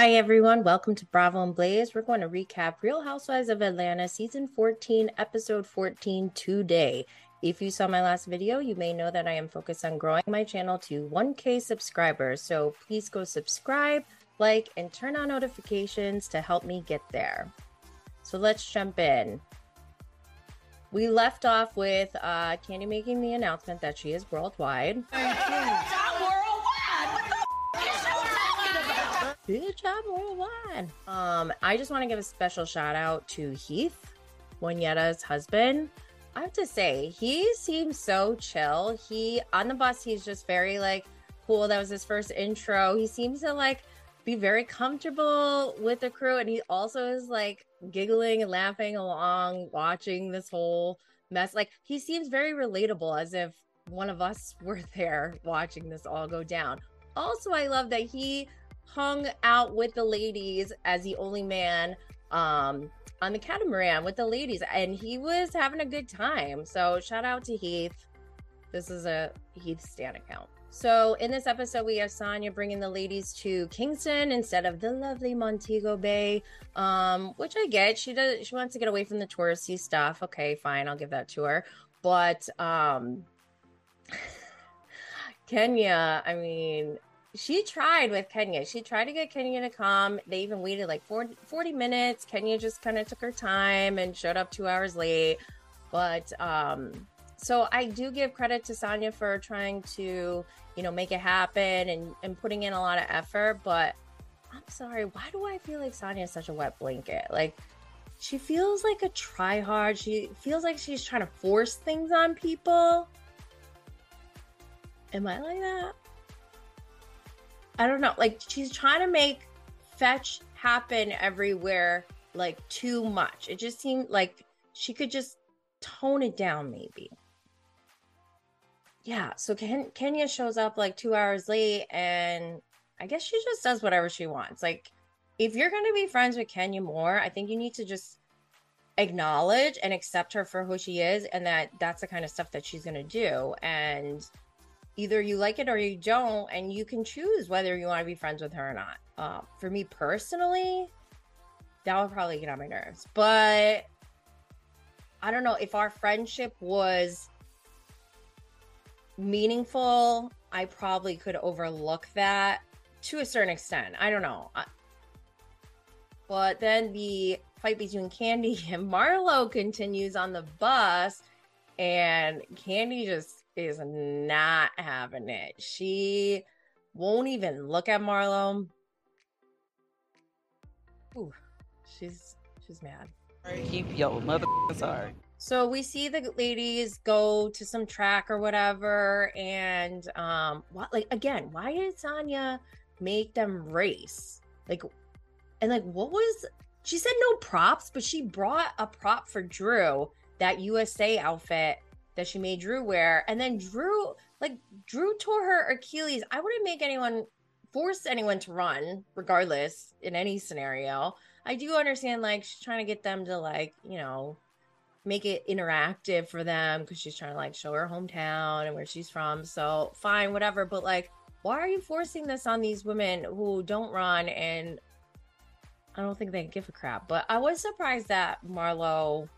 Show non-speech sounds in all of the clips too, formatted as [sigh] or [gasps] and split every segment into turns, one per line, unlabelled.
Hi, everyone. Welcome to Bravo and Blaze. We're going to recap Real Housewives of Atlanta season 14, episode 14 today. If you saw my last video, you may know that I am focused on growing my channel to 1K subscribers. So please go subscribe, like, and turn on notifications to help me get there. So let's jump in. We left off with uh, Kandi making the announcement that she is worldwide. Good job, worldwide. Um, I just want to give a special shout out to Heath, Juanita's husband. I have to say, he seems so chill. He on the bus, he's just very like cool. That was his first intro. He seems to like be very comfortable with the crew, and he also is like giggling and laughing along, watching this whole mess. Like he seems very relatable, as if one of us [laughs] were there watching this all go down. Also, I love that he hung out with the ladies as the only man um on the catamaran with the ladies and he was having a good time. So shout out to heath. This is a heath stan account. So in this episode we have Sanya bringing the ladies to kingston instead of the lovely montego bay um which i get. She does she wants to get away from the touristy stuff. Okay fine i'll give that to her. But um [laughs] kenya i mean she tried with Kenya. She tried to get Kenya to come. They even waited like 40, 40 minutes. Kenya just kind of took her time and showed up two hours late. But um, so I do give credit to Sanya for trying to, you know, make it happen and, and putting in a lot of effort. But I'm sorry, why do I feel like Sanya is such a wet blanket? Like she feels like a try hard. She feels like she's trying to force things on people. Am I like that? I don't know. Like she's trying to make fetch happen everywhere like too much. It just seemed like she could just tone it down maybe. Yeah, so Ken- Kenya shows up like 2 hours late and I guess she just does whatever she wants. Like if you're going to be friends with Kenya more, I think you need to just acknowledge and accept her for who she is and that that's the kind of stuff that she's going to do and either you like it or you don't, and you can choose whether you want to be friends with her or not. Uh, for me personally, that would probably get on my nerves. But I don't know if our friendship was meaningful, I probably could overlook that to a certain extent. I don't know. But then the fight between Kandi [laughs] and Marlo continues on the bus, and Kandi just is not having it. She won't even look at Marlo. Ooh, she's she's mad.
Keep your mother [laughs] sorry.
So we see the ladies go to some track or whatever, and um, what like again? Why did Sanya make them race? Like, and like, what was? She said no props, but she brought a prop for Drew that USA outfit that she made Drew wear. And then Drew, like, Drew tore her Achilles. I wouldn't make anyone force anyone to run, regardless, in any scenario. I do understand, like, she's trying to get them to, like, you know, make it interactive for them because she's trying to, like, show her hometown and where she's from. So, fine, whatever. But, like, why are you forcing this on these women who don't run and I don't think they give a crap. But I was surprised that Marlo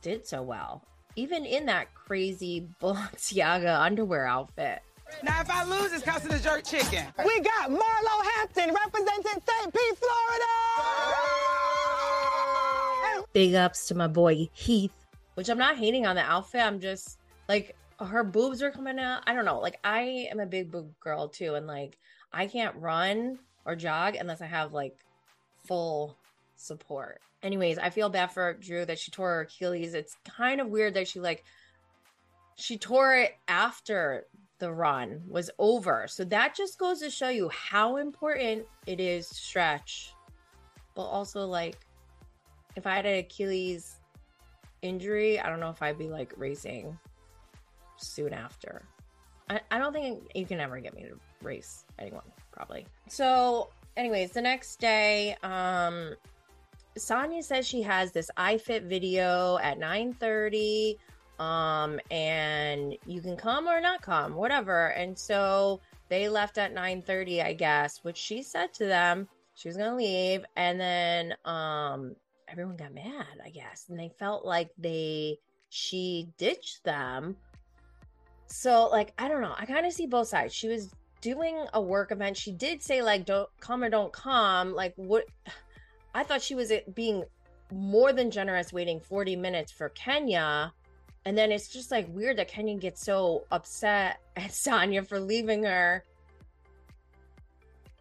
did so well even in that crazy Balenciaga underwear outfit.
Now, if I lose, it's costing the jerk chicken.
We got Marlo Hampton representing St. Pete, Florida.
Big ups to my boy Heath, which I'm not hating on the outfit. I'm just like her boobs are coming out. I don't know. Like I am a big boob girl too, and like I can't run or jog unless I have like full support. Anyways, I feel bad for Drew that she tore her Achilles. It's kind of weird that she like she tore it after the run was over. So that just goes to show you how important it is to stretch. But also like if I had an Achilles injury, I don't know if I'd be like racing soon after. I, I don't think you can ever get me to race anyone, probably. So, anyways, the next day, um, Sanya says she has this iFit video at 9:30 um and you can come or not come, whatever. And so they left at 9:30, I guess, which she said to them, she was gonna leave, and then um everyone got mad, I guess, and they felt like they she ditched them. So like I don't know, I kind of see both sides. She was doing a work event. She did say like don't come or don't come. Like what I thought she was uh, being more than generous waiting 40 minutes for Kenya. And then it's just like weird that Kenya gets so upset [laughs] at Sanya for leaving her.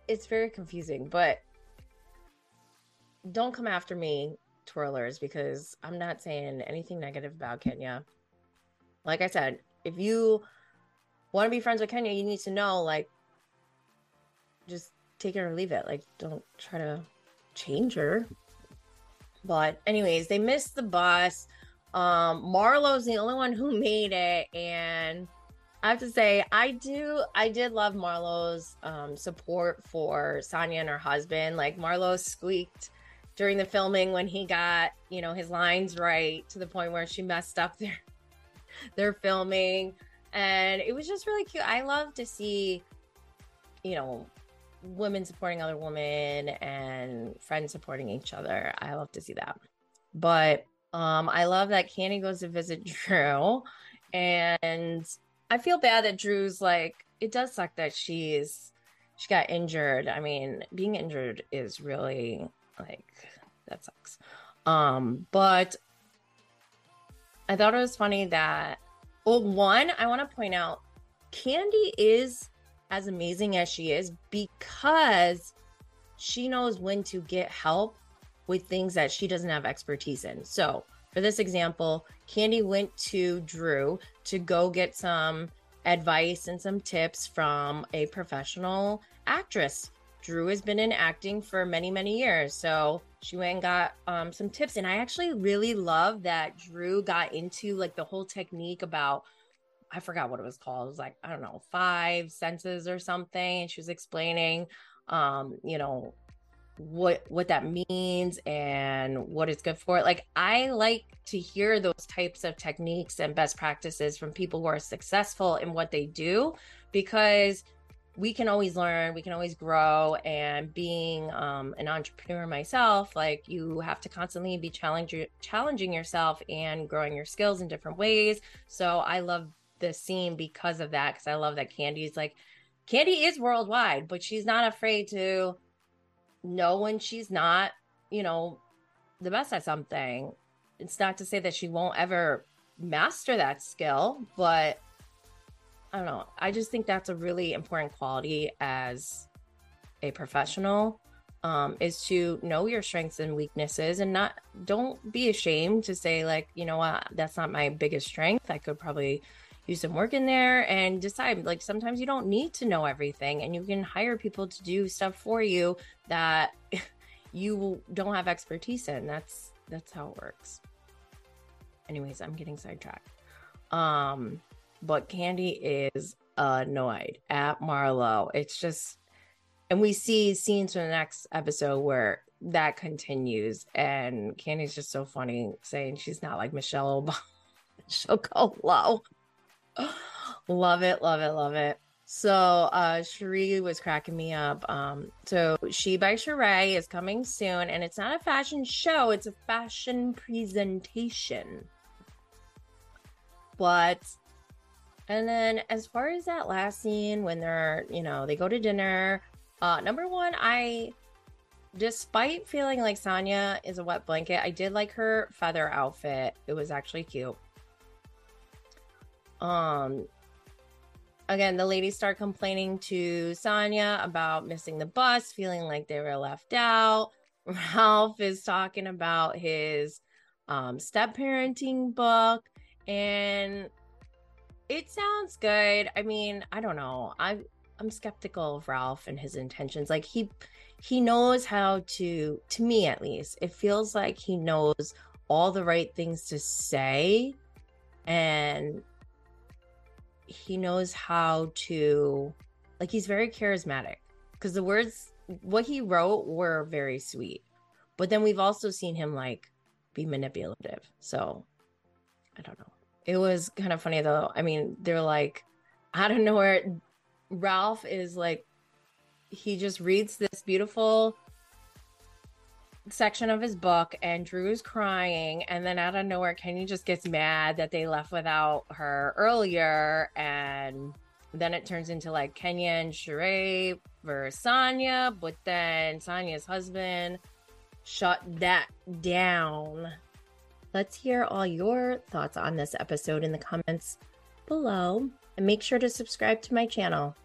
It's very confusing, but don't come after me, twirlers, because I'm not saying anything negative about Kenya. Like I said, if you want to be friends with Kenya, you need to know, like, just take it or leave it. Like, don't try to change her. But anyways, they missed the bus. Um, Marlo's the only one who made it, and I have to say, I do, I did love Marlo's um, support for Sanya and her husband. Like Marlo squeaked during the filming when he got, you know, his lines right to the point where she messed up their [laughs] their filming, and it was just really cute. I love to see, you know, women supporting other women and friends supporting each other. I love to see that. But um, I love that Kandi goes to visit [laughs] Drew, and I feel bad that Drew's like. It does suck that she's she got injured. I mean, being injured is really like that sucks. Um, but I thought it was funny that well, one, I want to point out Kandi is as amazing as she is because she knows when to get help with things that she doesn't have expertise in. So, for this example, Kandi went to Drew to go get some advice and some tips from a professional actress. Drew has been in acting for many, many years. So she went and got um, some tips. And I actually really love that Drew got into like the whole technique about I forgot what it was called. It was like, I don't know, five senses or something. And she was explaining, um, you know, what what that means and what it's good for. Like I like to hear those types of techniques and best practices from people who are successful in what they do because we can always learn, we can always grow. And being um, an entrepreneur myself, like you have to constantly be challenging challenging yourself and growing your skills in different ways. So I love the scene because of that because I love that Kandi's like Kandi is worldwide, but she's not afraid to know when she's not, you know, the best at something. It's not to say that she won't ever master that skill, but I don't know. I just think that's a really important quality as a professional um, is to know your strengths and weaknesses and not don't be ashamed to say like you know what that's not my biggest strength i could probably do some work in there and decide like sometimes you don't need to know everything and you can hire people to do stuff for you that [laughs] you don't have expertise in. That's that's how it works. Anyways i'm getting sidetracked. Um but Kandi is annoyed at marlo. It's just and we see scenes from the next episode where that continues and Kandi's just so funny saying she's not like michelle obama she'll go low [gasps] love it, love it, love it. So uh Sheree was cracking me up. Um so She by Sheree is coming soon and it's not a fashion show, it's a fashion presentation. But and then as far as that last scene when they're, you know, they go to dinner, uh number one, I despite feeling like Sanya is a wet blanket, I did like her feather outfit. It was actually cute. Um, again, the ladies start complaining to Sanya about missing the bus, feeling like they were left out. [laughs] Ralph is talking about his um, step parenting book, and it sounds good. I mean, I don't know. I I'm skeptical of Ralph and his intentions. Like he he knows how to to me at least. It feels like he knows all the right things to say and he knows how to like he's very charismatic. Because the words what he wrote were very sweet. But then we've also seen him like be manipulative. So i don't know. It was kind of funny though. I mean they're like i don't know where ralph is like he just reads this beautiful section of his book and Drew is crying and then out of nowhere Kenya just gets mad that they left without her earlier and then it turns into like Kenya and Sheree versus Sanya, but then Sanya's husband shut that down. Let's hear all your thoughts on this episode in the comments below and make sure to subscribe to my channel.